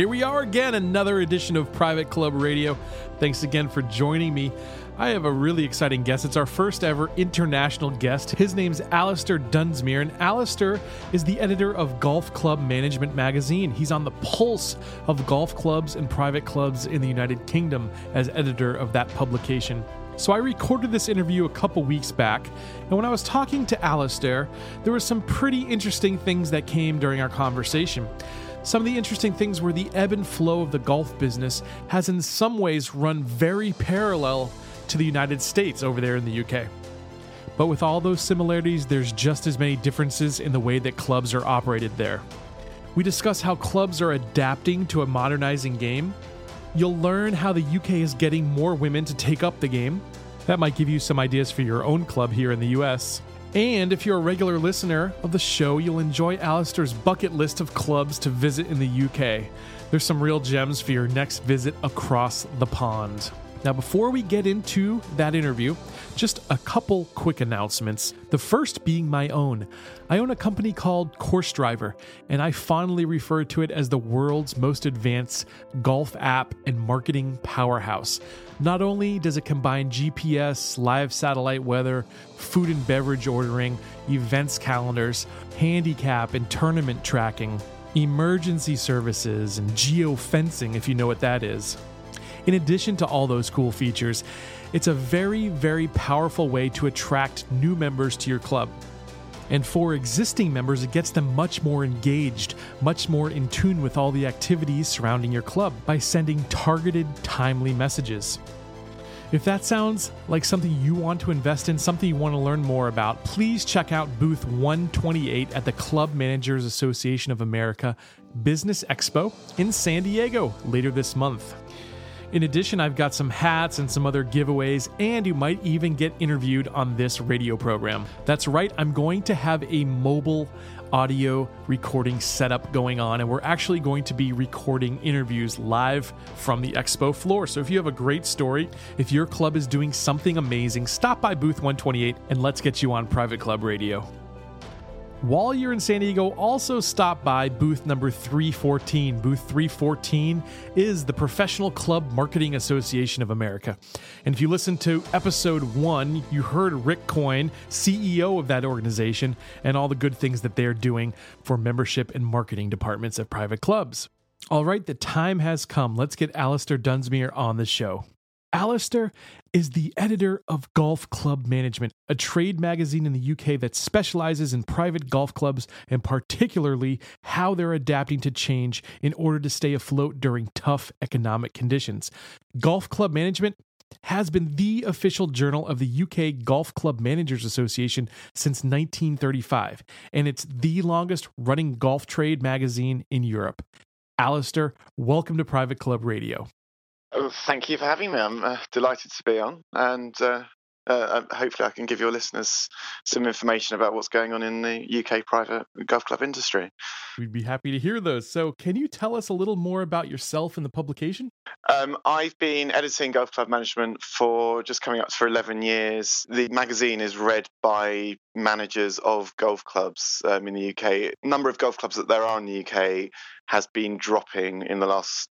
Here we are again, another edition of Private Club Radio. Thanks again for joining me. I have a really exciting guest. It's our first ever international guest. His name's Alistair Dunsmuir, and Alistair is the editor of Golf Club Management magazine. He's on the pulse of golf clubs and private clubs in the United Kingdom as editor of that publication. So I recorded this interview a couple weeks back, and when I was talking to Alistair, there were some pretty interesting things that came during our conversation. Some of the interesting things were the ebb and flow of the golf business has in some ways run very parallel to the United States over there in the UK. But with all those similarities, there's just as many differences in the way that clubs are operated there. We discuss how clubs are adapting to a modernizing game. You'll learn how the UK is getting more women to take up the game. That might give you some ideas for your own club here in the US. And if you're a regular listener of the show, you'll enjoy Alistair's bucket list of clubs to visit in the UK. There's some real gems for your next visit across the pond. Now, before we get into that interview, just a couple quick announcements. The first being my own. I own a company called Course Driver, and I fondly refer to it as the world's most advanced golf app and marketing powerhouse. Not only does it combine GPS, live satellite weather, food and beverage ordering, events calendars, handicap and tournament tracking, emergency services, and geofencing, if you know what that is. In addition to all those cool features, it's a very, very powerful way to attract new members to your club. And for existing members, it gets them much more engaged, much more in tune with all the activities surrounding your club by sending targeted, timely messages. If that sounds like something you want to invest in, something you want to learn more about, please check out booth 128 at the Club Managers Association of America Business Expo in San Diego later this month. In addition, I've got some hats and some other giveaways, and you might even get interviewed on this radio program. That's right, I'm going to have a mobile audio recording setup going on, and we're actually going to be recording interviews live from the expo floor. So if you have a great story, if your club is doing something amazing, stop by booth 128 and let's get you on Private Club Radio. While you're in San Diego, also stop by booth number 314. Booth 314 is the Professional Club Marketing Association of America. And if you listen to episode one, you heard Rick Coyne, CEO of that organization, and all the good things that they're doing for membership and marketing departments at private clubs. All right, the time has come. Let's get Alistair Dunsmuir on the show. Alistair is the editor of Golf Club Management, a trade magazine in the UK that specializes in private golf clubs and particularly how they're adapting to change in order to stay afloat during tough economic conditions. Golf Club Management has been the official journal of the UK Golf Club Managers Association since 1935, and it's the longest running golf trade magazine in Europe. Alistair, welcome to Private Club Radio. Oh, thank you for having me. I'm uh, delighted to be on, and uh, uh, hopefully, I can give your listeners some information about what's going on in the UK private golf club industry. We'd be happy to hear those. So, can you tell us a little more about yourself and the publication? Um, I've been editing Golf Club Management for just coming up for 11 years. The magazine is read by managers of golf clubs um, in the UK. number of golf clubs that there are in the UK has been dropping in the last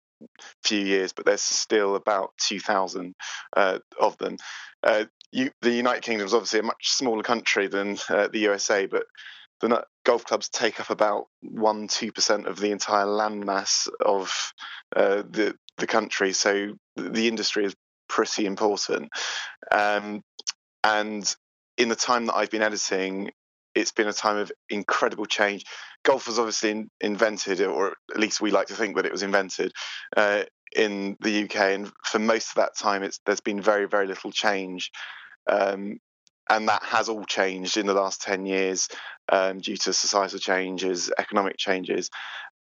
few years, but there's still about 2,000 uh, of them. Uh, you, the United Kingdom is obviously a much smaller country than uh, the USA, but the golf clubs take up about one two percent of the entire landmass of uh, the the country. So the industry is pretty important. Um, and in the time that I've been editing, it's been a time of incredible change. Golf was obviously in, invented, or at least we like to think that it was invented uh, in the UK, and for most of that time, it's there's been very very little change, um, and that has all changed in the last ten years um, due to societal changes, economic changes,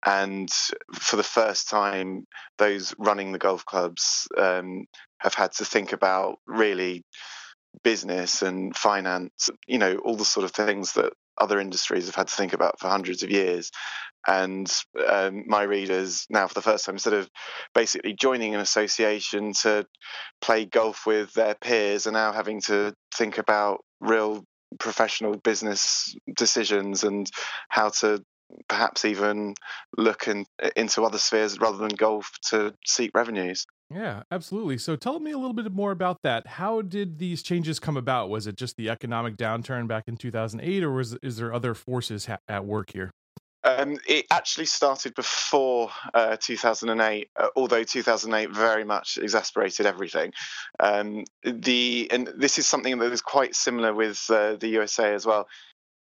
and for the first time, those running the golf clubs um, have had to think about really business and finance, you know, all the sort of things that other industries have had to think about for hundreds of years. And um, my readers now, for the first time, instead of basically joining an association to play golf with their peers, are now having to think about real professional business decisions and how to perhaps even look in, into other spheres rather than golf to seek revenues. Yeah, absolutely. So tell me a little bit more about that. How did these changes come about? Was it just the economic downturn back in 2008, or was is there other forces ha- at work here? Um, it actually started before uh, 2008, uh, although 2008 very much exasperated everything. Um, the and this is something that is quite similar with uh, the USA as well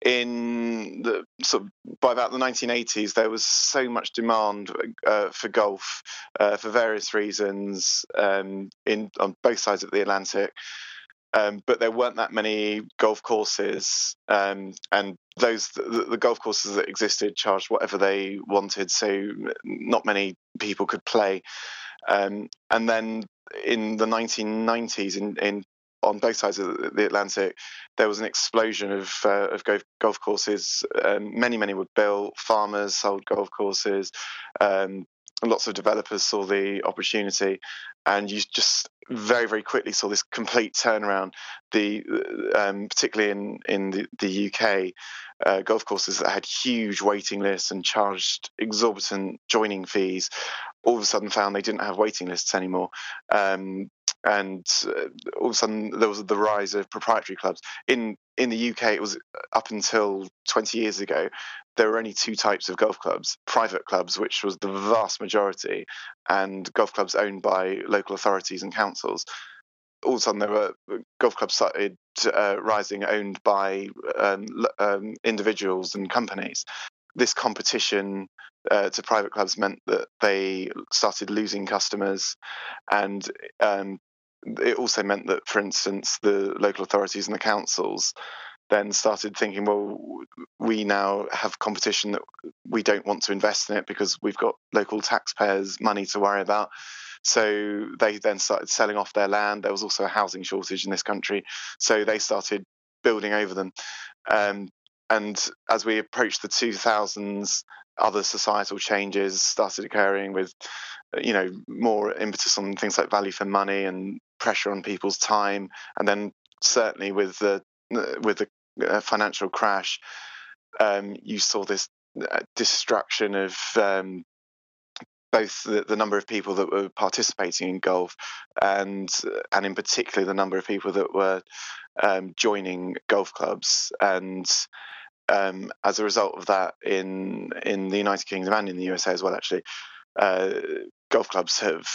in the sort of by about the 1980s, there was so much demand uh, for golf uh, for various reasons um, in on both sides of the Atlantic. Um, but there weren't that many golf courses, um, and those the, the, golf courses that existed charged whatever they wanted, so not many people could play. Um, and then in the 1990s, in, in on both sides of the Atlantic, there was an explosion of, uh, of golf courses. Um, many, many were built. Farmers sold golf courses. Um, lots of developers saw the opportunity, and you just very, very quickly saw this complete turnaround. The um, particularly in in the, the UK, uh, golf courses that had huge waiting lists and charged exorbitant joining fees, all of a sudden found they didn't have waiting lists anymore. Um, and uh, all of a sudden there was the rise of proprietary clubs. In in the UK, it was up until 20 years ago, there were only two types of golf clubs: private clubs, which was the vast majority, and golf clubs owned by local authorities and councils. All of a sudden, there were golf clubs started uh, rising, owned by um, um, individuals and companies. This competition uh, to private clubs meant that they started losing customers, and um, it also meant that, for instance, the local authorities and the councils then started thinking, well, we now have competition that we don't want to invest in it because we've got local taxpayers' money to worry about. So they then started selling off their land. There was also a housing shortage in this country, so they started building over them. Um, and as we approached the 2000s, other societal changes started occurring with, you know, more impetus on things like value for money and pressure on people's time, and then certainly with the with the uh, financial crash, um, you saw this uh, destruction of um, both the, the, number of people that were participating in golf and and in particular the number of people that were um, joining golf clubs. And um, as a result of that in in the United Kingdom and in the USA as well actually uh, golf clubs have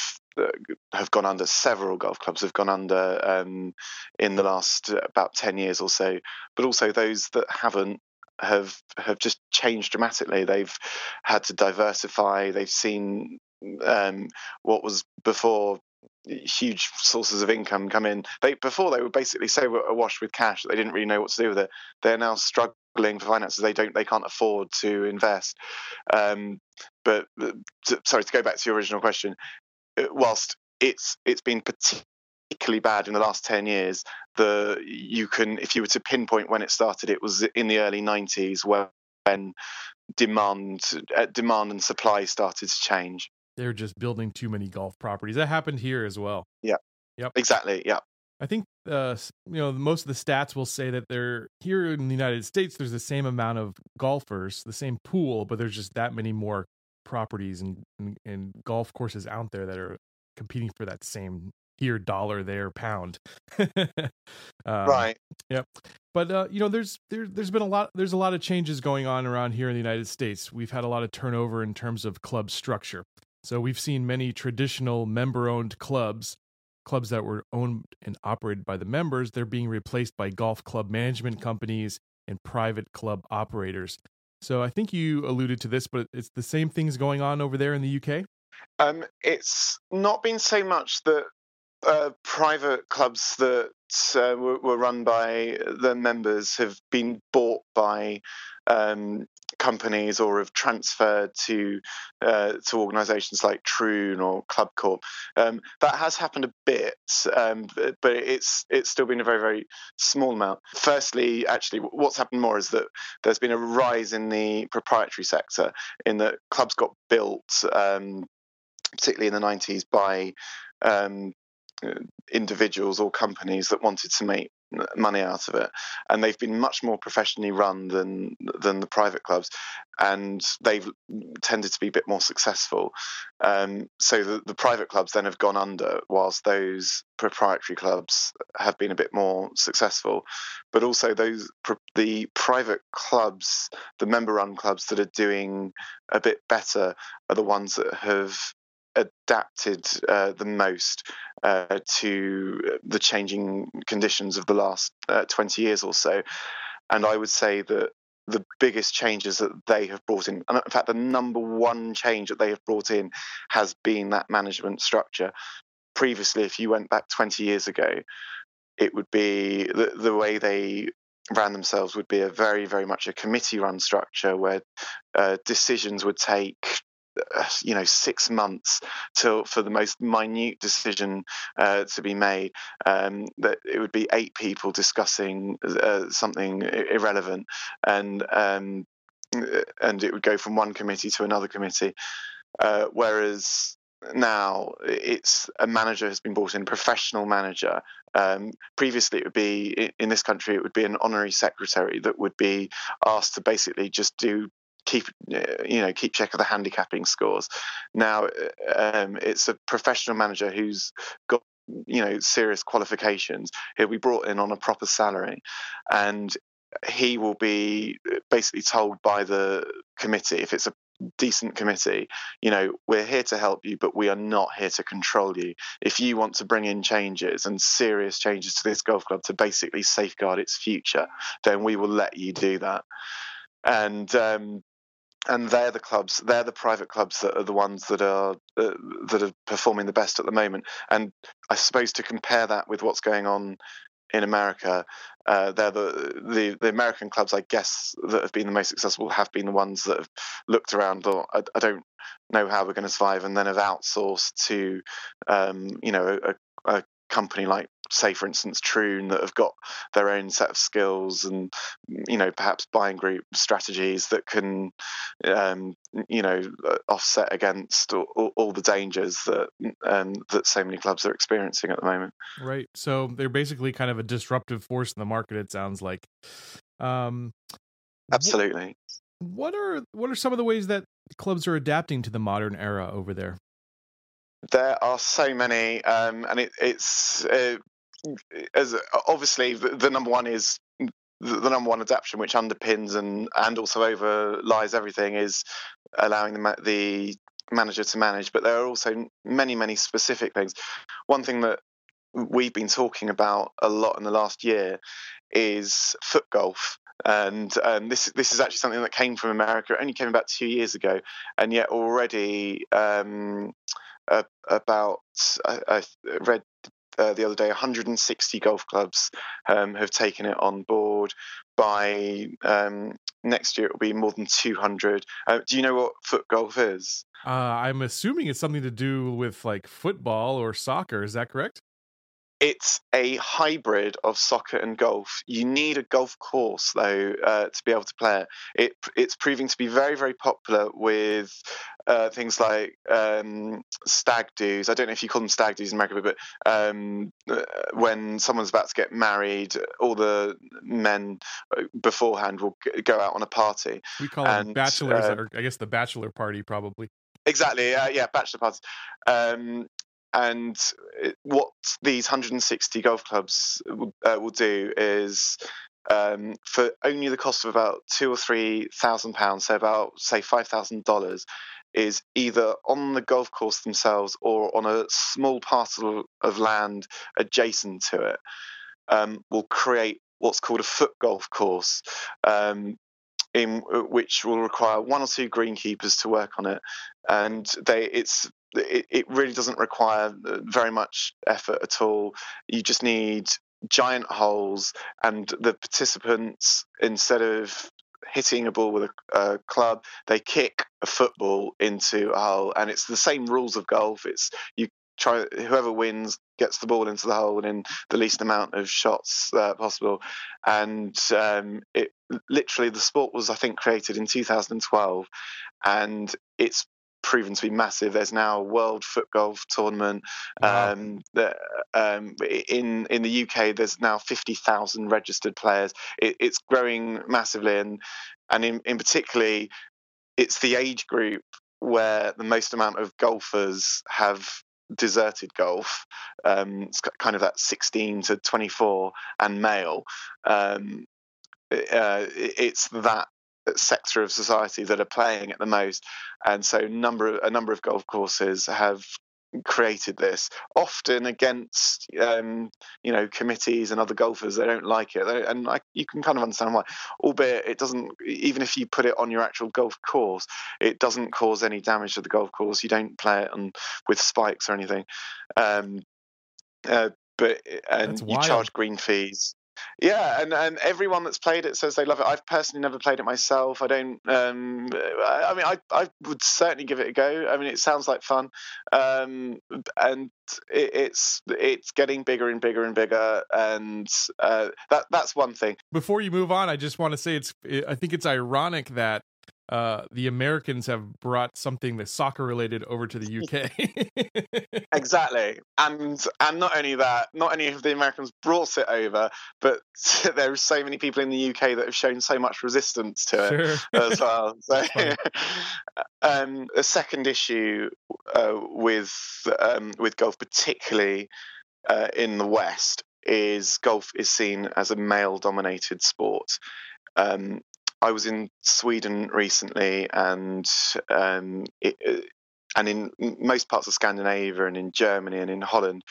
have gone under. Several golf clubs have gone under um, in the last about ten years or so. But also those that haven't have have just changed dramatically. They've had to diversify. They've seen um, what was before huge sources of income come in. They before they were basically so awash with cash that they didn't really know what to do with it. They're now struggling for finances. They don't. They can't afford to invest. Um, but to, sorry to go back to your original question. Whilst it's it's been particularly bad in the last 10 years the you can if you were to pinpoint when it started it was in the early 90s when demand uh, demand and supply started to change. They're just building too many golf properties. That happened here as well. Yeah. Yep. Exactly yeah. I think uh, you know most of the stats will say that they're here in the United States. There's the same amount of golfers, the same pool, but there's just that many more properties and, and, and golf courses out there that are competing for that same here dollar there pound. Um, right. yep. But uh, you know there's there, there's been a lot there's a lot of changes going on around here in the united states. We've had a lot of turnover in terms of club structure. So we've seen many traditional member owned clubs clubs that were owned and operated by the members they're being replaced by golf club management companies and private club operators so I think you alluded to this, but it's the same things going on over there in the UK. Um, it's not been so much that uh, private clubs that uh, were, were, run by the members have been bought by um, companies or have transferred to uh, to organisations like Troon or ClubCorp. Um, that has happened a bit, um, but it's it's still been a very very small amount. Firstly, actually, what's happened more is that there's been a rise in the proprietary sector, in that clubs got built, um, particularly in the 90s, by um, individuals or companies that wanted to make money out of it, and they've been much more professionally run than than the private clubs, and they've tended to be a bit more successful. Um, so the, the private clubs then have gone under, whilst those proprietary clubs have been a bit more successful. But also those the private clubs, the member-run clubs that are doing a bit better, are the ones that have adapted uh, the most uh, to the changing conditions of the last uh, 20 years or so. And I would say that the biggest changes that they have brought in, and in fact, the number one change that they have brought in has been that management structure. Previously, if you went back 20 years ago, it would be the, the way they ran themselves would be a very, very much a committee run structure where uh, decisions would take you know six months till for the most minute decision uh, to be made um, that it would be eight people discussing uh, something irrelevant and um, and it would go from one committee to another committee uh, whereas now it's a manager has been brought in, professional manager. Um, previously, it would be in this country, it would be an honorary secretary that would be asked to basically just do keep you know keep check of the handicapping scores. Now um, it's a professional manager who's got you know serious qualifications. He'll be brought in on a proper salary, and he will be basically told by the committee if it's a decent committee you know we're here to help you but we are not here to control you if you want to bring in changes and serious changes to this golf club to basically safeguard its future then we will let you do that and um, and they're the clubs they're the private clubs that are the ones that are uh, that are performing the best at the moment. And i suppose to compare that with what's going on in america uh, they're the, the the american clubs i guess that have been the most successful have been the ones that have looked around or i, I don't know how we're going to survive and then have outsourced to um, you know a, a company like say for instance Troon that have got their own set of skills and you know perhaps buying group strategies that can um, you know offset against all, all the dangers that um, that so many clubs are experiencing at the moment. Right. So they're basically kind of a disruptive force in the market it sounds like. Um, absolutely. what are what are some of the ways that clubs are adapting to the modern era over there there are so many, um, and it, it's uh, as obviously the, the, number one is the, number one adaptation, which underpins and and also overlies everything, is allowing the the manager to manage. But there are also many many specific things. One thing that we've been talking about a lot in the last year is foot golf and um, this this is actually something that came from America. It only came about two years ago, and yet already um, uh, about I, I, read uh, the other day 160 golf clubs um, have taken it on board. By um, next year, it will be more than 200. Uh, do you know what foot golf is? Uh, I'm assuming it's something to do with like football or soccer. Is that correct? It's a hybrid of soccer and golf. You need a golf course though uh, to be able to play it. it. It's proving to be very, very popular with uh, things like um, stag do's. I don't know if you call them stag do's in America, but um, uh, when someone's about to get married, all the men uh, beforehand will go out on a party. We call and, them bachelors, uh, or I guess the bachelor party, probably. Exactly. Uh, yeah, bachelor parties. Um, and what these 160 golf clubs uh, will do is um, for only the cost of about two or three thousand pounds, so about say five thousand dollars, is either on the golf course themselves or on a small parcel of land adjacent to it, um, will create what's called a foot golf course. Um, in which will require one or two greenkeepers to work on it, and they it's it, it really doesn't require uh, very much effort at all. You just need giant holes, and the participants, instead of hitting a ball with a, a, club, they kick a football into a hole, and it's the same rules of golf. It's you try whoever wins gets the ball into the hole in the least amount of shots uh, possible, and um, it literally the sport was I think created in 2012, and it's proven to be massive. There's now a World Foot Golf tournament. Wow. Um, the, um, in in the UK, there's now 50,000 registered players. It, it's growing massively, and and in, in particularly, it's the age group where the most amount of golfers have deserted golf. Um, it's kind of that 16 to 24 and male. Um, uh, it's that sector of society that are playing at the most, and so number a number of golf courses have created this often against um, you know committees and other golfers they don't like it. And I, you can kind of understand why. Albeit it doesn't even if you put it on your actual golf course it doesn't cause any damage to the golf course. You don't play it on with spikes or anything. Um, uh, but and you charge green fees yeah, and, and everyone that's played it says they love it. I've personally never played it myself. I don't. Um, I, I, mean, I I would certainly give it a go. I mean, it sounds like fun, um, and it, it's it's getting bigger and bigger and bigger, and uh, that that's one thing. Before you move on, I just want to say it's. I think it's ironic that uh, the Americans have brought something that's soccer related over to the UK. exactly, and and not only that, not only have the Americans brought it over, but there are so many people in the UK that have shown so much resistance to it sure. as well. So, um, a second issue uh, with um, with golf, particularly uh, in the West, is golf is seen as a male dominated sport. Um, I was in Sweden recently, and um, it, uh, and in most parts of Scandinavia and in Germany and in Holland,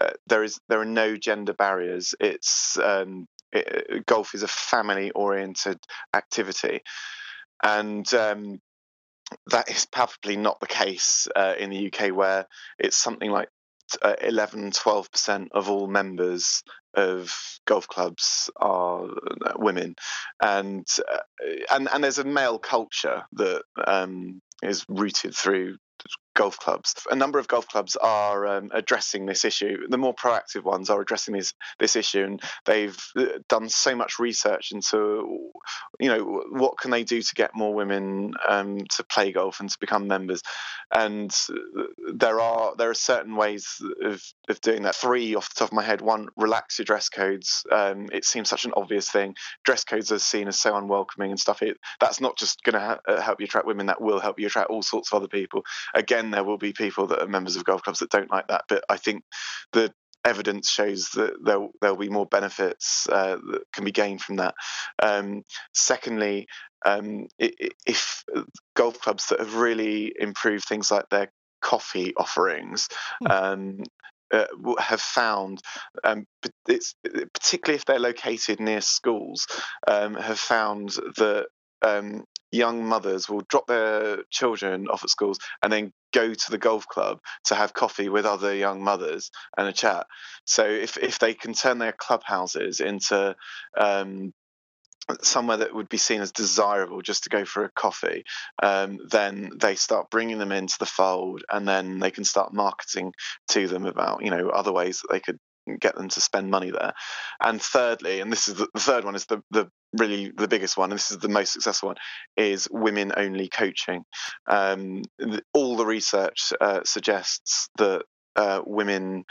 uh, there is there are no gender barriers. It's um, it, uh, golf is a family-oriented activity, and um, that is probably not the case uh, in the UK, where it's something like uh, 11 12% of all members of golf clubs are uh, women. And uh, and and there's a male culture that um, is rooted through golf clubs. A number of golf clubs are um, addressing this issue. The more proactive ones are addressing this this issue, and they've uh, done so much research into, you know, what can they do to get more women um, to play golf and to become members. And uh, there are there are certain ways of, of doing that. Three off the top of my head. One, relax your dress codes. Um, it seems such an obvious thing. Dress codes are seen as so unwelcoming and stuff. It, that's not just going to ha- uh, help you attract women. That will help you attract all sorts of other people. Again, there will be people that are members of golf clubs that don't like that, but I think the evidence shows that there there'll be more benefits uh, that can be gained from that. Um, secondly, um, if golf clubs that have really improved things like their coffee offerings. Hmm. Um, uh, have found, um, particularly if they're located near schools, um, have found that um, young mothers will drop their children off at schools and then go to the golf club to have coffee with other young mothers and a chat. So if if they can turn their clubhouses into um, somewhere that would be seen as desirable just to go for a coffee, um, then they start bringing them into the fold, and then they can start marketing to them about you know other ways that they could get them to spend money there. And thirdly, and this is the, the third one is the, the really the biggest one, and this is the most successful one, is women only coaching. Um, all the research uh, suggests that uh, women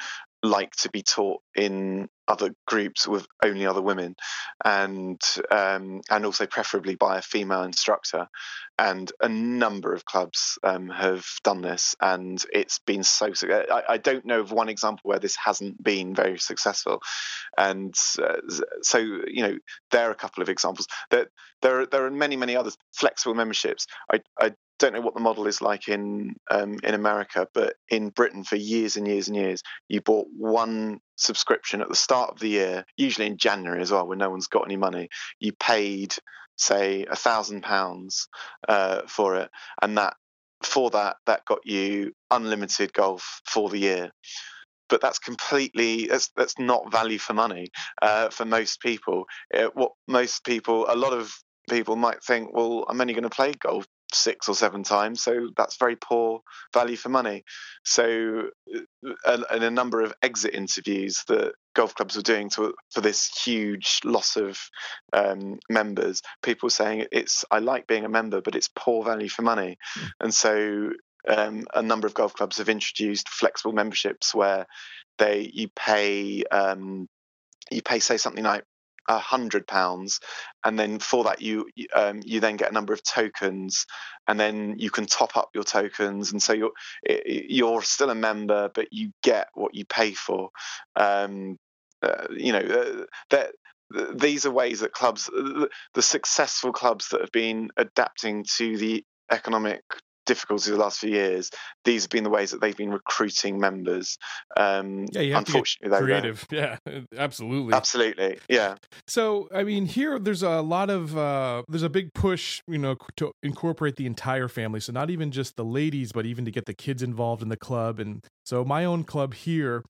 like to be taught in other groups with only other women, and um, and also preferably by a female instructor. And a number of clubs um, have done this, and it's been so. I, I, don't know of one example where this hasn't been very successful. And uh, so, you know, there are a couple of examples. That there, there, are, many, many others. Flexible memberships. I, I don't know what the model is like in um, in America, but in Britain for years and years and years, you bought one subscription at the start of the year, usually in January as well, when no one's got any money. You paid, say, a thousand pounds uh, for it, and that for that that got you unlimited golf for the year but that's completely that's that's not value for money uh, for most people. It, uh, what most people, a lot of people might think, well, I'm only going to play golf six or seven times. So that's very poor value for money. So, and, uh, a number of exit interviews that golf clubs were doing to, for this huge loss of um, members, people saying it's I like being a member, but it's poor value for money. Mm. And so um, a number of golf clubs have introduced flexible memberships where they you pay um, you pay say something like a hundred pounds, and then for that you um, you then get a number of tokens, and then you can top up your tokens, and so you're you're still a member, but you get what you pay for. Um, uh, you know uh, that these are ways that clubs, the successful clubs that have been adapting to the economic difficulties the last few years, these have been the ways that they've been recruiting members. Um, yeah, you have unfortunately, to creative. Yeah, absolutely, absolutely. Yeah. So, I mean, here there's a lot of uh, there's a big push, you know, to incorporate the entire family. So not even just the ladies, but even to get the kids involved in the club. And so my own club here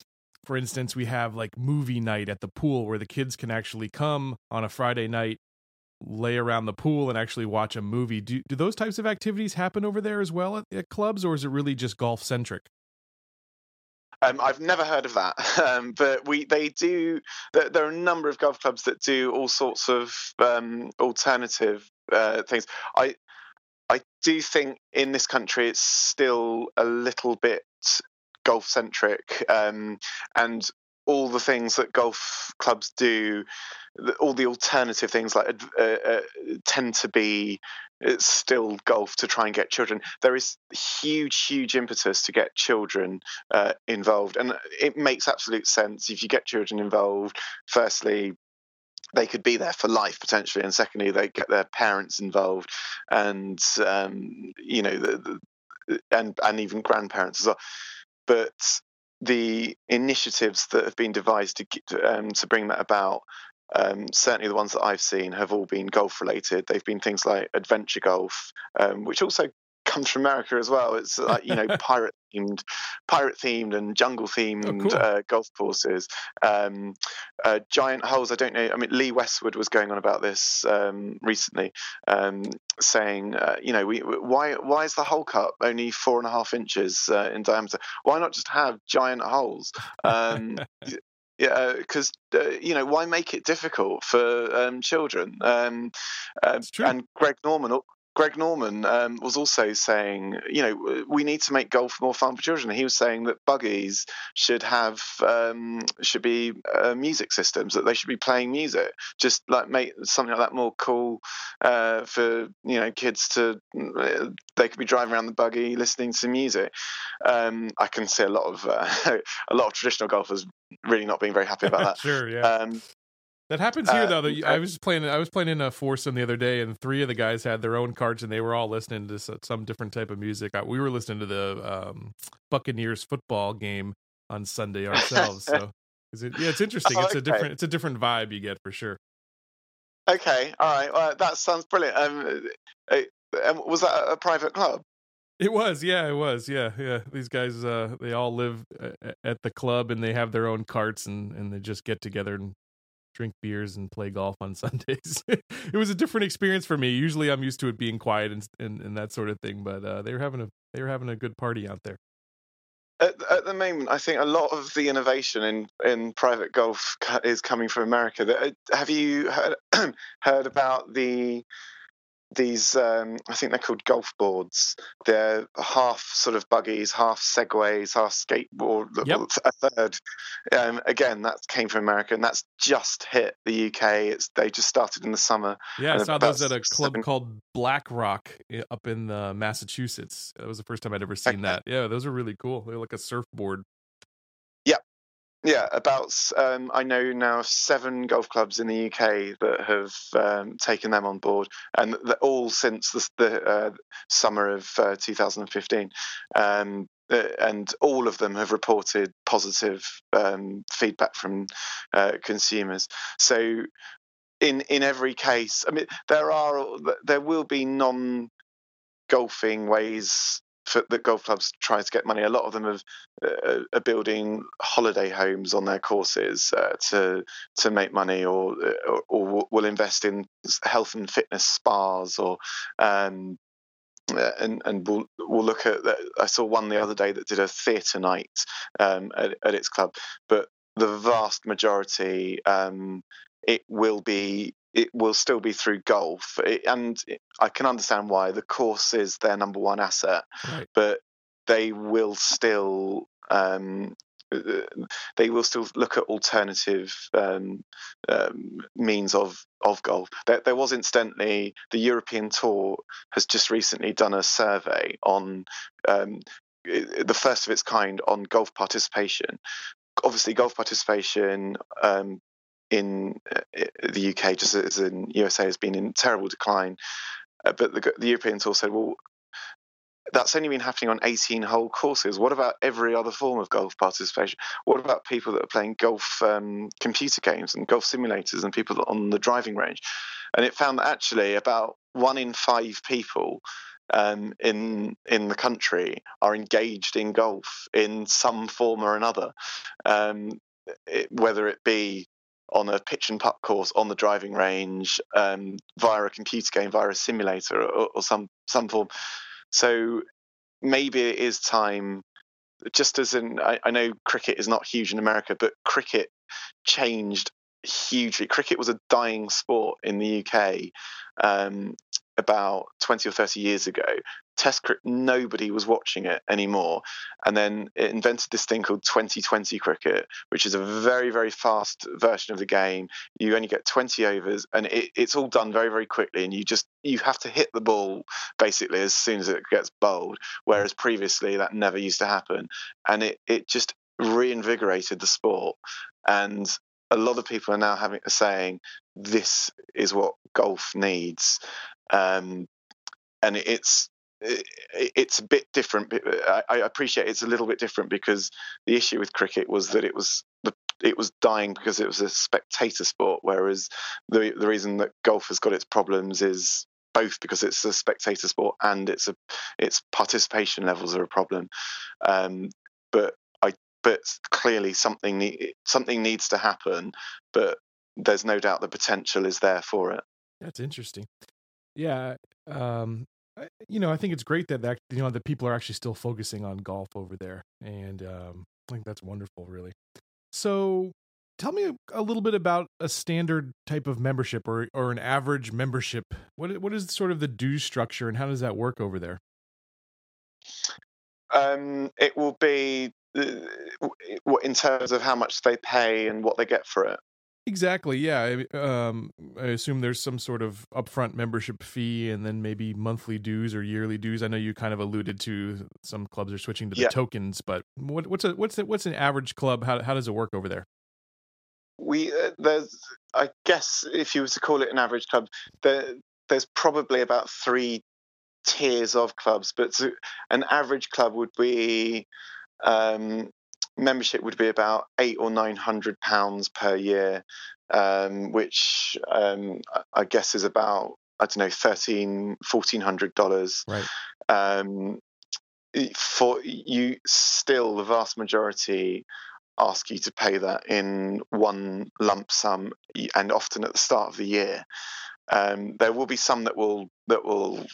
for instance, we have like movie night at the pool where the kids can actually come on a Friday night, lay around the pool and actually watch a movie. Do, do those types of activities happen over there as well at, at clubs, or is it really just golf centric? Um, I've never heard of that, um, but we they do. There, there, are a number of golf clubs that do all sorts of um, alternative uh, things. I I do think in this country it's still a little bit golf centric um, and all the things that golf clubs do all the alternative things like uh, uh, tend to be uh, still golf to try and get children. There is huge huge impetus to get children uh, involved and it makes absolute sense. If you get children involved firstly they could be there for life potentially and secondly they get their parents involved and um, you know the, the, and and even grandparents as well. But the initiatives that have been devised to um, to bring that about, um, certainly the ones that I've seen, have all been golf related. They've been things like adventure golf, um, which also comes from America as well. It's like you know pirate themed, pirate themed and jungle themed oh, cool. uh, golf courses. Um, uh, giant holes. I don't know. I mean, Lee Westwood was going on about this um, recently, um, saying, uh, you know, we, why why is the hole cut only four and a half inches uh, in diameter? Why not just have giant holes? Um, yeah, because uh, you know why make it difficult for um, children? Um, uh, and Greg Norman Greg Norman um, was also saying, you know, we need to make golf more fun for children. He was saying that buggies should have um, should be uh, music systems that they should be playing music, just like make something like that more cool uh, for you know kids to. Uh, they could be driving around the buggy listening to music. Um, I can see a lot of uh, a lot of traditional golfers really not being very happy about that. sure, yeah. Um, that happens here uh, though. I was playing. I was playing in a foursome the other day, and three of the guys had their own carts, and they were all listening to some different type of music. We were listening to the um, Buccaneers football game on Sunday ourselves. so, it, yeah, it's interesting. Oh, it's okay. a different. It's a different vibe you get for sure. Okay, all right. Well, that sounds brilliant. Um, uh, um, was that a private club? It was, yeah, it was, yeah, yeah. These guys, uh, they all live uh, at the club, and they have their own carts, and and they just get together and drink beers and play golf on Sundays. it was a different experience for me. Usually, I'm used to it being quiet and and, and that sort of thing, but uh, they were having a they were having a good party out there. At, at, the moment, I think a lot of the innovation in, in private golf is coming from America. Uh, have you heard, heard about the these um, I think they're called golf boards. They're half sort of buggies, half segways, half skateboard. Yep. A third. Um, again, that came from America, and that's just hit the UK. It's they just started in the summer. Yeah, I saw those at a club seven... called Black Rock up in the Massachusetts. That was the first time I'd ever seen okay. that. Yeah, those are really cool. They're like a surfboard yeah, about um, I know now seven golf clubs in the UK that have um, taken them on board, and all since the, the uh, summer of uh, 2015. Um, uh, and all of them have reported positive um, feedback from uh, consumers. So, in in every case, I mean, there are there will be non golfing ways for, that golf clubs try to get money. A lot of them have, uh, are building holiday homes on their courses uh, to to make money, or, or, or will invest in health and fitness spas, or um, uh, and and we'll we'll look at. that. I saw one the other day that did a theatre night um, at, at, its club, but the vast majority um, it will be it will still be through golf. It, and I can understand why the course is their number one asset. Right. But they will still um, they will still look at alternative um, um, means of of golf. There, there, was incidentally the European Tour has just recently done a survey on um, the first of its kind on golf participation. Obviously, golf participation um, in uh, the UK, just as in USA, has been in terrible decline. Uh, but the, the European Tour said, well, that's only been happening on 18 hole courses. What about every other form of golf participation? What about people that are playing golf um, computer games and golf simulators and people on the driving range? And it found that actually about one in five people um, in in the country are engaged in golf in some form or another, um, it, whether it be on a pitch and putt course on the driving range, um, via a computer game, via a simulator, or, or some some form. So maybe it is time, just as in, I, I know cricket is not huge in America, but cricket changed hugely. Cricket was a dying sport in the UK um, about 20 or 30 years ago. Test cricket, nobody was watching it anymore. And then it invented this thing called 2020 cricket, which is a very, very fast version of the game. You only get 20 overs and it, it's all done very, very quickly. And you just, you have to hit the ball basically as soon as it gets bowled. Whereas previously that never used to happen. And it, it just reinvigorated the sport. And a lot of people are now having saying this is what golf needs um, and it's it's a bit different. I appreciate it's a little bit different because the issue with cricket was that it was it was dying because it was a spectator sport, whereas the the reason that golf has got its problems is both because it's a spectator sport and it's a its participation levels are a problem. Um, but I but clearly something something needs to happen, but there's no doubt the potential is there for it. That's interesting. Yeah, um, you know, I think it's great that that you know that people are actually still focusing on golf over there, and um, I think that's wonderful, really. So, tell me a little bit about a standard type of membership or or an average membership. What what is sort of the dues structure, and how does that work over there? Um, it will be uh, in terms of how much they pay and what they get for it. Exactly. Yeah. Um, I assume there's some sort of upfront membership fee and then maybe monthly dues or yearly dues. I know you kind of alluded to some clubs are switching to the yeah. tokens, but what, what's a what's a, what's an average club? How how does it work over there? We uh, there's I guess if you were to call it an average club, there there's probably about three tiers of clubs, but an average club would be um, membership would be about eight or nine hundred pounds per year, um, which um, I guess is about I don't know thirteen fourteen hundred dollars. Right. Um, for you, still the vast majority ask you to pay that in one lump sum, and often at the start of the year. Um, there will be some that will that will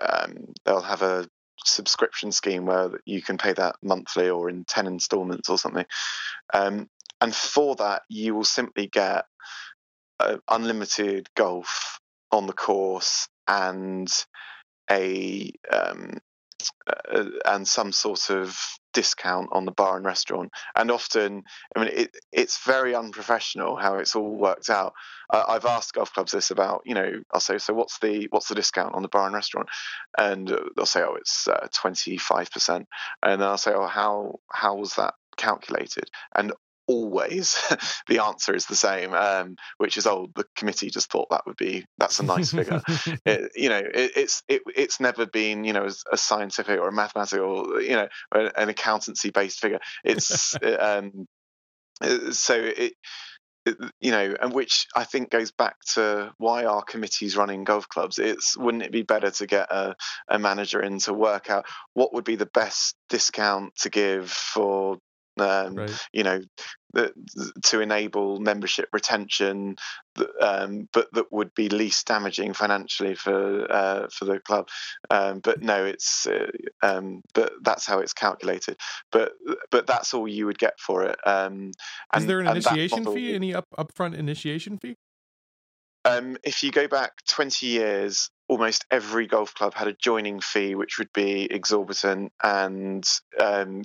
um, they'll have a subscription scheme where you can pay that monthly or in 10 installments or something. Um, and for that, you will simply get uh, unlimited golf on the course and a um, uh, and some sort of discount on the bar and restaurant. And often, I mean, it, it's very unprofessional how it's all worked out. Uh, I've asked golf clubs this about, you know, I'll say, so what's the what's the discount on the bar and restaurant? And they'll say, oh, it's twenty five percent. And I'll say, oh, how how was that calculated? And always the answer is the same um, which is oh the committee just thought that would be that's a nice figure it, you know it, it's it, it's never been you know a scientific or a mathematical you know an accountancy based figure it's um, uh, so it you know, and which I think goes back to why our committees running golf clubs. It's wouldn't it be better to get a, a manager in to work out what would be the best discount to give for um, right. you know, the, to enable membership retention, um, but that would be least damaging financially for uh, for the club. Um, but no, it's uh, um, but that's how it's calculated. But but that's all you would get for it. Um, and, Is there an initiation fee? Any up upfront initiation fee? Um, if you go back 20 years, almost every golf club had a joining fee, which would be exorbitant, and um,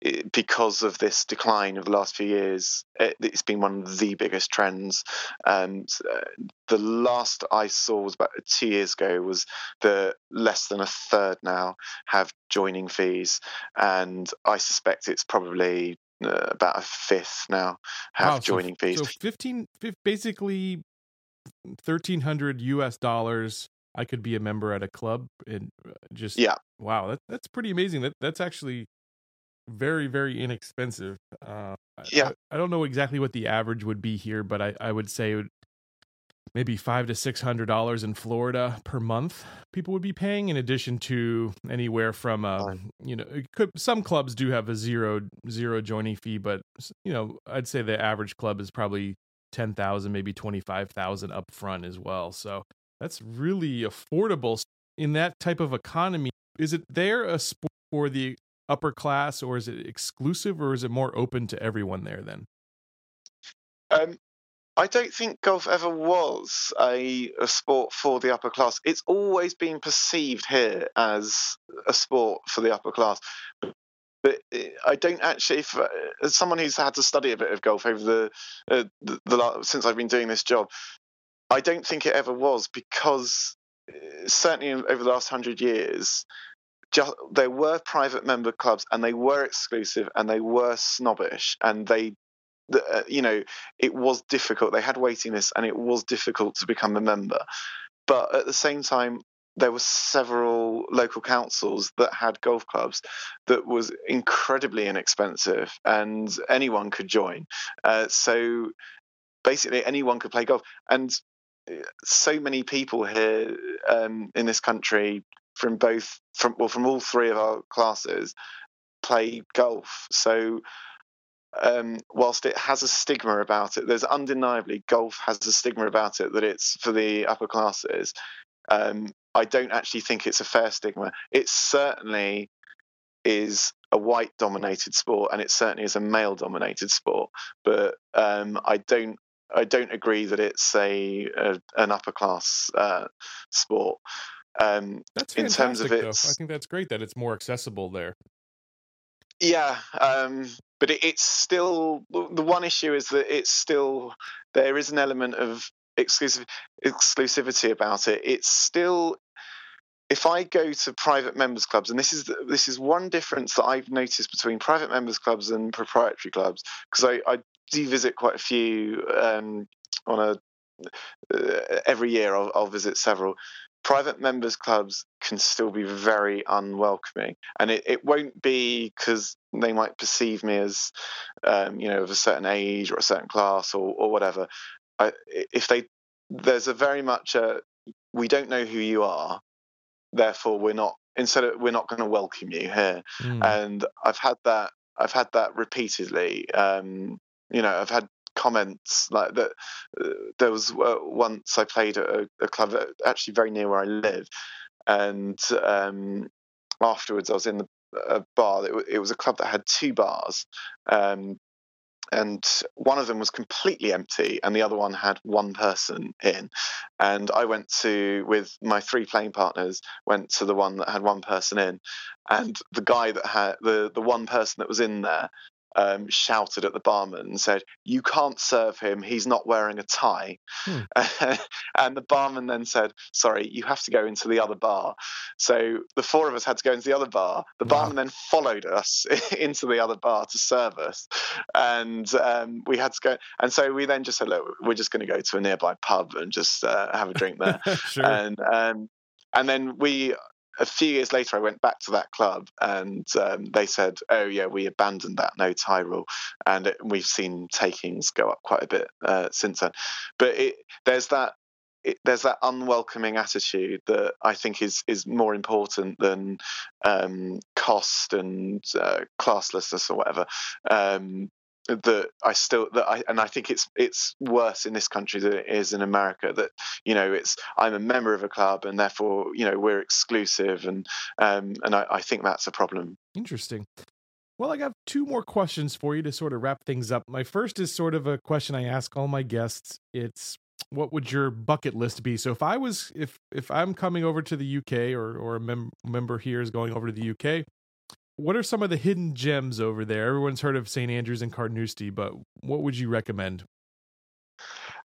it, because of this decline of the last few years, it, has been one of the biggest trends. And uh, the last I saw was about two years ago was the less than a third now have joining fees, and I suspect it's probably uh, about a fifth now have wow, joining so, fees. So 15, basically 1300 US dollars I could be a member at a club and uh, just yeah. Wow, that that's pretty amazing. That that's actually very very inexpensive. Uh, yeah, I, I, don't know exactly what the average would be here, but I I would say maybe five to six hundred dollars in Florida per month. People would be paying in addition to anywhere from uh, you know could, some clubs do have a zero zero joining fee, but you know I'd say the average club is probably ten thousand, maybe twenty five thousand up front as well. So that's really affordable in that type of economy. Is it there a sport for the upper class, or is it exclusive, or is it more open to everyone there? Then, um, I don't think golf ever was a, a sport for the upper class. It's always been perceived here as a sport for the upper class, but I don't actually. If, uh, as someone who's had to study a bit of golf over the, uh, the, the since I've been doing this job, I don't think it ever was because certainly over the last hundred years, just, there were private member clubs and they were exclusive and they were snobbish and they uh, you know it was difficult. They had waiting lists and it was difficult to become a member. But at the same time there were several local councils that had golf clubs that was incredibly inexpensive and anyone could join. Uh, so basically anyone could play golf. And uh, so many people here um, in this country from both from well from all three of our classes play golf. So um, whilst it has a stigma about it, there's undeniably golf has a stigma about it that it's for the upper classes. Um, I don't actually think it's a fair stigma. It certainly is a white dominated sport and it certainly is a male dominated sport but um, i don't i don't agree that it's a, a an upper class uh, sport um, that's in terms of it, I think that's great that it's more accessible there. Yeah, um, but it, it's still the one issue is that it's still there is an element of exclusive exclusivity about it. It's still if I go to private members clubs, and this is this is one difference that I've noticed between private members clubs and proprietary clubs, because I, I, do visit quite a few um, on a uh, every year. I'll, I'll, visit several, private members clubs can still be very unwelcoming. And it, it won't be because they might perceive me as um, you know of a certain age or a certain class or, or whatever. I, if they there's a very much a we don't know who you are therefore we're not instead of we're not going to welcome you here. Mm. and i've had that i've had that repeatedly um, you know i've had comments like that. Uh, there was uh, once I played at a, a, club actually very near where I live, and um, afterwards I was in the a bar. It, it, was a club that had two bars, um, and one of them was completely empty, and the other one had one person in. And I went to with my three playing partners went to the one that had one person in, and the guy that had the the one person that was in there um, shouted at the barman and said, "You can't serve him. He's not wearing a tie." Hmm. and the barman then said, "Sorry, you have to go into the other bar." So the four of us had to go into the other bar. The wow. barman then followed us into the other bar to serve us, and um, we had to go. And so we then just said, "Look, we're just going to go to a nearby pub and just uh, have a drink there." sure. And um, and then we a few years later, I went back to that club and um, they said, "Oh yeah, we abandoned that no tie rule," and it, we've seen takings go up quite a bit uh, since then. But it, there's that it, there's that unwelcoming attitude that I think is is more important than um, cost and uh, classlessness or whatever. Um, that I still that I and I think it's it's worse in this country than it is in America. That you know it's I'm a member of a club and therefore you know we're exclusive and um and I, I think that's a problem. Interesting. Well, I got two more questions for you to sort of wrap things up. My first is sort of a question I ask all my guests. It's what would your bucket list be? So if I was if if I'm coming over to the UK or or a mem- member here is going over to the UK, what are some of the hidden gems over there? Everyone's heard of St Andrews and Carnoustie, but what would you recommend?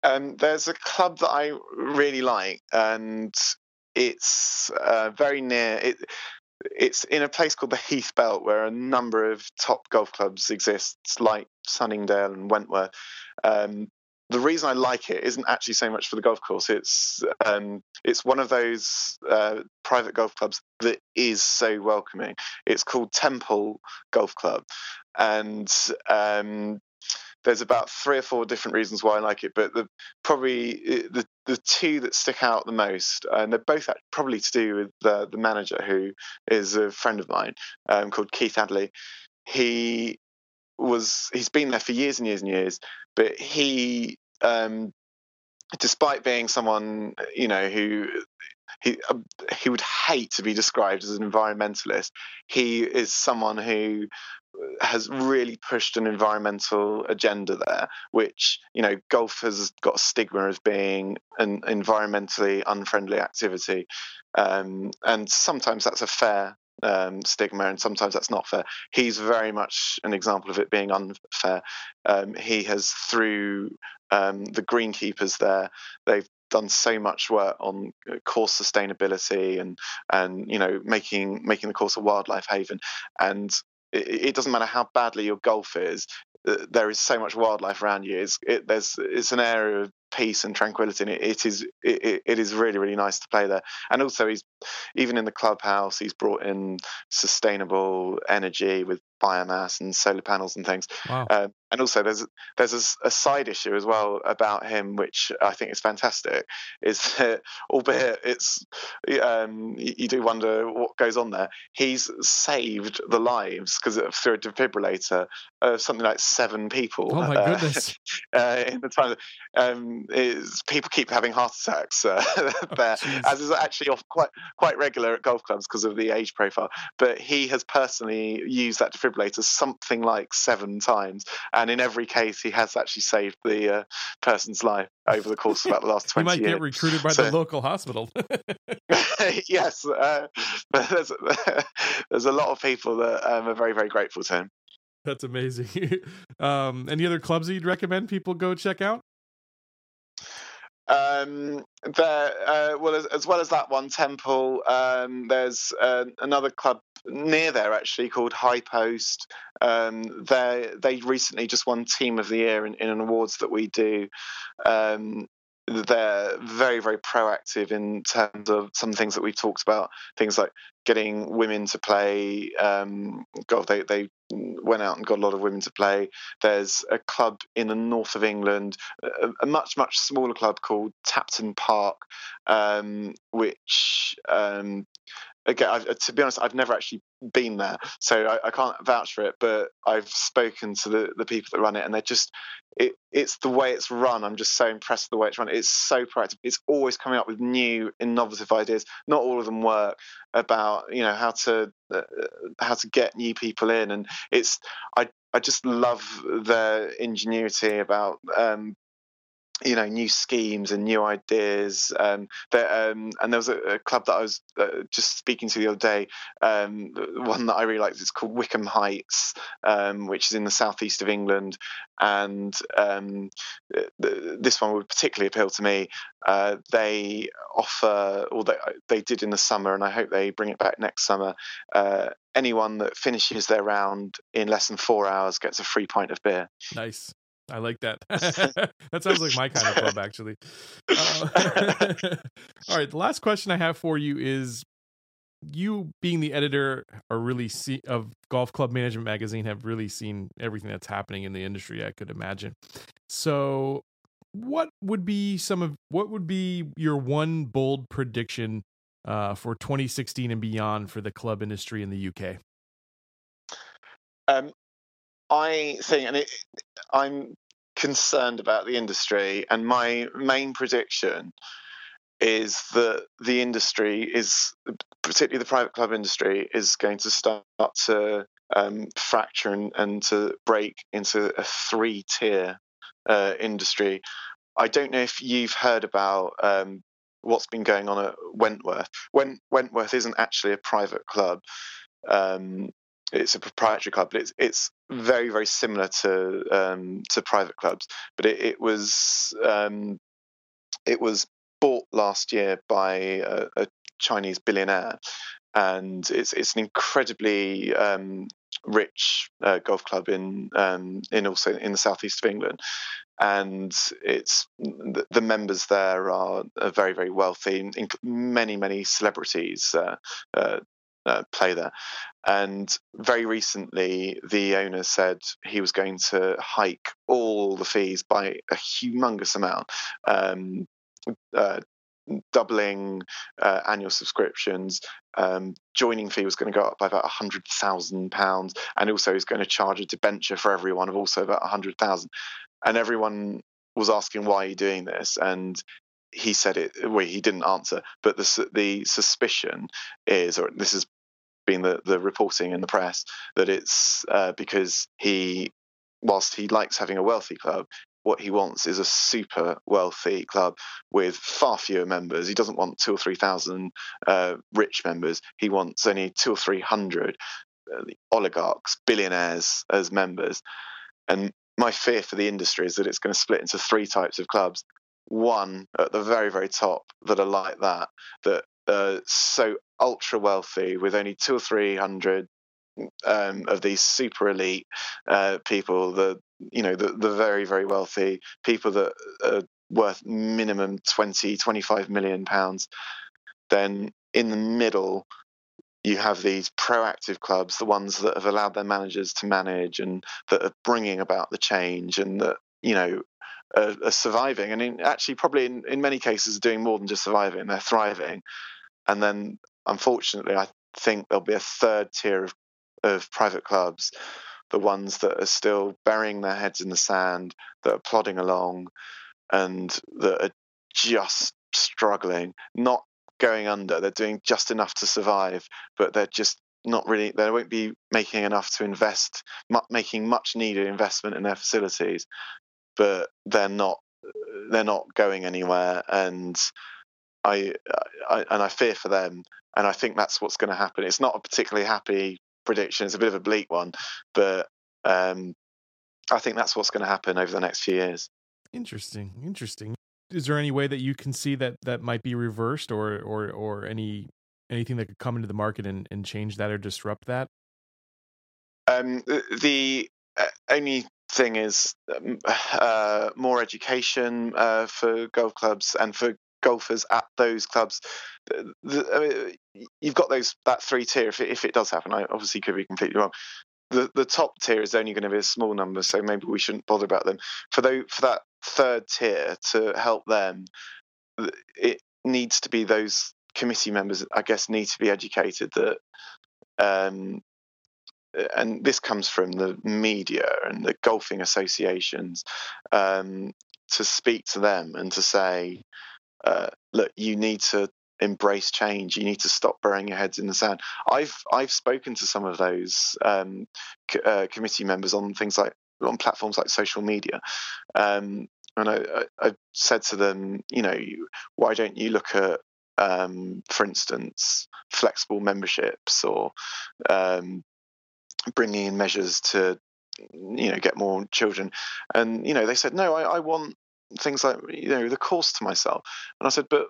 Um, there's a club that I really like, and it's uh, very near. It, it's in a place called the Heath Belt, where a number of top golf clubs exist, like Sunningdale and Wentworth. Um, the reason I like it isn't actually so much for the golf course. It's um, it's one of those uh, private golf clubs that is so welcoming. It's called Temple Golf Club, and um, there's about three or four different reasons why I like it, but the probably the the two that stick out the most, and they're both probably to do with the the manager who is a friend of mine um, called Keith Adley. He was he's been there for years and years and years, but he um, despite being someone you know who he uh, he would hate to be described as an environmentalist. He is someone who has really pushed an environmental agenda there, which you know golf has got a stigma as being an environmentally unfriendly activity, um, and sometimes that's a fair um, stigma, and sometimes that's not fair. He's very much an example of it being unfair. Um, he has through um, the greenkeepers there, they've done so much work on uh, course sustainability and and you know making making the course a wildlife haven and it, it doesn't matter how badly your golf is uh, there is so much wildlife around you it's it, there's it's an area of peace and tranquility and it, it is it, it is really really nice to play there. And also he's even in the clubhouse he's brought in sustainable energy with biomass and solar panels and things wow. um, and also there's there's a, a, side issue as well about him which I think is fantastic is that albeit it's um, you, do wonder what goes on there he's saved the lives because through a defibrillator of something like seven people oh my uh, goodness uh, in the time um, is people keep having heart attacks uh, there, oh, as is actually quite quite regular at golf clubs because of the age profile. But he has personally used that defibrillator something like seven times, and in every case, he has actually saved the uh, person's life over the course of about the last twenty. he might years. get recruited by so, the local hospital. yes, uh, there's, there's a lot of people that um, are very very grateful to him. That's amazing. um, any other clubs you'd recommend people go check out? Um, there, uh, well, as, as, well as that one, Temple. Um, there's uh, another club near there actually called High Post. Um, they they recently just won Team of the Year in, in an awards that we do. Um, they're very very proactive in terms of some things that we've talked about things like getting women to play um, god they, they went out and got a lot of women to play. There's a club in the north of england a, a much much smaller club called tapton park um, which um, again, I, to be honest, I've never actually been there, so I, I, can't vouch for it. But I've spoken to the, the people that run it, and they're just it, it's the way it's run. I'm just so impressed with the way it's run. It's so proactive. It's always coming up with new, innovative ideas. Not all of them work about you know how to uh, how to get new people in, and it's I I just love their ingenuity about um, you know new schemes and new ideas um, that, um, and there was a, a, club that I was uh, just speaking to the other day um, one that I really liked it's called Wycombe Heights um, which is in the southeast of England. And um, this one would particularly appeal to me. Uh, they offer or they, they did in the summer and I hope they bring it back next summer uh, anyone that finishes their round in less than four hours gets a free pint of beer. Nice I like that. that sounds like my kind of club, actually. Uh, all right, the last question I have for you is: you being the editor or really see of Golf Club Management magazine have really seen everything that's happening in the industry. I could imagine. So, what would be some of what would be your one bold prediction uh, for 2016 and beyond for the club industry in the UK? Um, I think, and it, I'm concerned about the industry, and my main prediction is that the industry is, particularly the private club industry, is going to start to um, fracture and, and, to break into a three tier uh, industry I don't know if you've heard about um, what's been going on at Wentworth. When Wentworth isn't actually a private club. Um, it's a proprietary club, but it's it's very very similar to um, to private clubs. But it, it was um, it was bought last year by a, a, Chinese billionaire, and it's it's an incredibly um, rich uh, golf club in um, in also in the southeast of England, and it's the, members there are, are, very very wealthy. Many many celebrities uh, uh, uh, play there, and very recently the owner said he was going to hike all the fees by a humongous amount. Um, uh, doubling uh, annual subscriptions. Um, joining fee was going to go up by about hundred thousand pounds, and also he's going to charge a debenture for everyone of also about a hundred thousand. And everyone was asking why are you doing this, and he said it. Well, he didn't answer, but the the suspicion is, or this has been the the reporting in the press, that it's uh, because he whilst he likes having a wealthy club, what he wants is a super wealthy club with far fewer members. He doesn't want two or three thousand uh, rich members. He wants only two or three hundred uh, oligarchs, billionaires as members. And my fear for the industry is that it's going to split into three types of clubs. One at the very, very top that are like that, that are so ultra wealthy with only two or three hundred um, of these super elite uh, people, the you know the, the very very wealthy people that are worth minimum 20 25 million pounds. Then in the middle you have these proactive clubs the ones that have allowed their managers to manage and that are bringing about the change and that you know are, are surviving and in, actually probably in, in many cases are doing more than just surviving they're thriving and then unfortunately i think there'll be a third tier of of private clubs, the ones that are still burying their heads in the sand, that are plodding along, and that are just struggling, not going under. They're doing just enough to survive, but they're just not really. They won't be making enough to invest, making much needed investment in their facilities, but they're not. They're not going anywhere, and I, I and I fear for them, and I think that's what's going to happen. It's not a particularly happy prediction. It's a bit of a bleak one, but um, I think that's what's going to happen over the next few years. Interesting. Interesting. Is there any way that you can see that that might be reversed, or or or any anything that could come into the market and, and change that or disrupt that? Um, the uh, only thing is um, uh, more education uh, for golf clubs and for golfers at those clubs. The, the, I mean, you've got those that three tier. If it, if it does happen, I obviously could be completely wrong. The the top tier is only going to be a small number, so maybe we shouldn't bother about them. For those, for that third tier to help them, it needs to be those committee members. I guess need to be educated that. Um, and this comes from the media and the golfing associations um, to speak to them and to say, uh, look, you need to embrace change. You need to stop burying your heads in the sand. I've I've spoken to some of those um, c- uh, committee members on things like on platforms like social media, um, and I, I, I, said to them, you know, why don't you look at, um, for instance, flexible memberships or um, bringing in measures to you know get more children. And you know they said no I, I want things like you know the course to myself. And i said but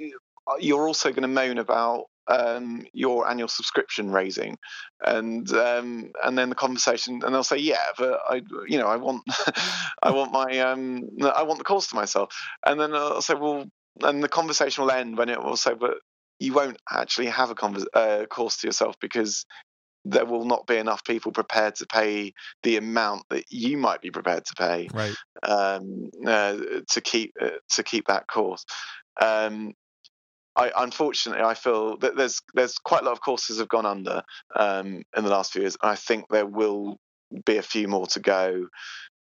uh, you're also going to moan about um, your annual subscription raising. And um, and then the conversation and they'll say yeah but i you know i want i want my um, i want the course to myself. And then i'll say well and the conversation will end when it will say but you won't actually have a converse, uh, course to yourself because there will not be enough people prepared to pay the amount that you might be prepared to pay right. um, uh, to keep uh, to keep that course. Um, I, unfortunately, I feel that there's there's quite a lot of courses have gone under um, in the last few years. I think there will be a few more to go.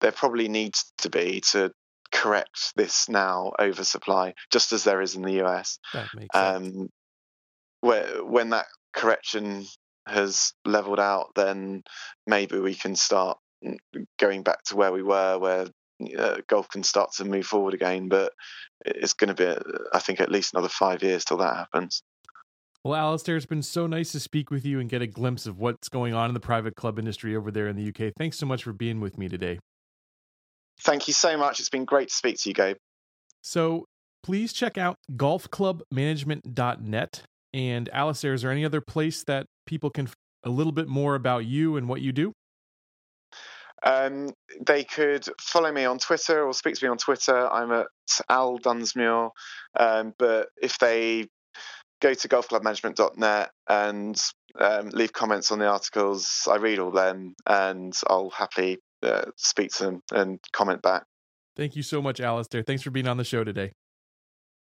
There probably needs to be to correct this now oversupply, just as there is in the US. That makes sense. Um, where when that correction has leveled out, then maybe we can start going back to where we were, where uh, golf can start to move forward again. But it's going to be, I think, at least another five years till that happens. Well, Alistair, it's been so nice to speak with you and get a glimpse of what's going on in the private club industry over there in the UK. Thanks so much for being with me today. Thank you so much. It's been great to speak to you, Gabe. So please check out golfclubmanagement.net. And Alistair, is there any other place that people can a little bit more about you and what you do? Um, they could follow me on Twitter or speak to me on Twitter. I'm at Al Dunsmuir. Um, but if they go to golfclubmanagement.net and um, leave comments on the articles. I read all them and I'll happily uh, speak to them and comment back. Thank you so much, Alistair. Thanks for being on the show today.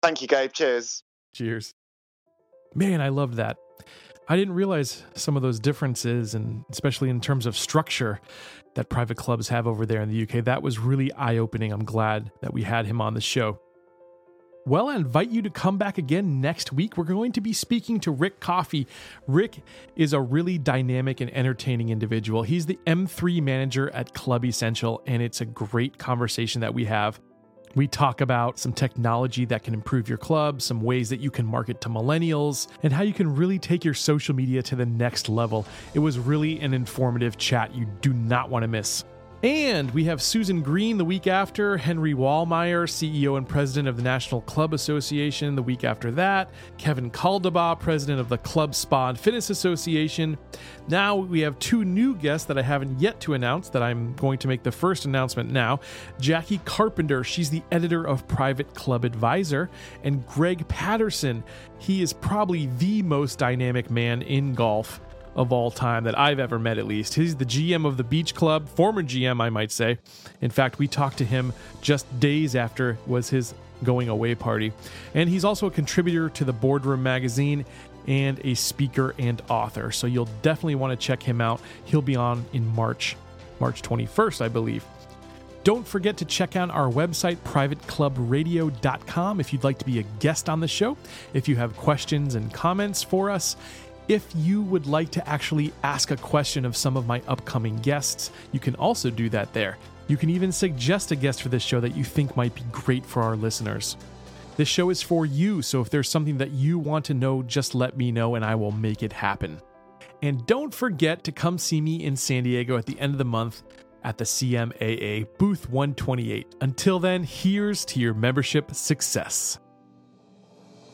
Thank you, Gabe. Cheers. Cheers. Man, I loved that. I didn't realize some of those differences, and especially in terms of structure that private clubs have over there in the UK. That was really eye opening. I'm glad that we had him on the show. Well, I invite you to come back again next week. We're going to be speaking to Rick Coffey. Rick is a really dynamic and entertaining individual. He's the M3 manager at Club Essential, and it's a great conversation that we have. We talk about some technology that can improve your club, some ways that you can market to millennials, and how you can really take your social media to the next level. It was really an informative chat you do not want to miss. And we have Susan Green the week after, Henry Wallmeyer, CEO and president of the National Club Association, the week after that, Kevin Caldabaugh, president of the Club Spa and Fitness Association. Now we have two new guests that I haven't yet to announce that I'm going to make the first announcement now. Jackie Carpenter, she's the editor of Private Club Advisor, and Greg Patterson, he is probably the most dynamic man in golf of all time that I've ever met, at least. He's the GM of the Beach Club, former GM, I might say. In fact, we talked to him just days after was his going away party. And he's also a contributor to the Boardroom magazine and a speaker and author. So you'll definitely want to check him out. He'll be on in March, March 21st, I believe. Don't forget to check out our website, privateclubradio.com, if you'd like to be a guest on the show. If you have questions and comments for us, if you would like to actually ask a question of some of my upcoming guests, you can also do that there. You can even suggest a guest for this show that you think might be great for our listeners. This show is for you, so if there's something that you want to know, just let me know and I will make it happen. And don't forget to come see me in San Diego at the end of the month at the CMAA booth 128. Until then, here's to your membership success.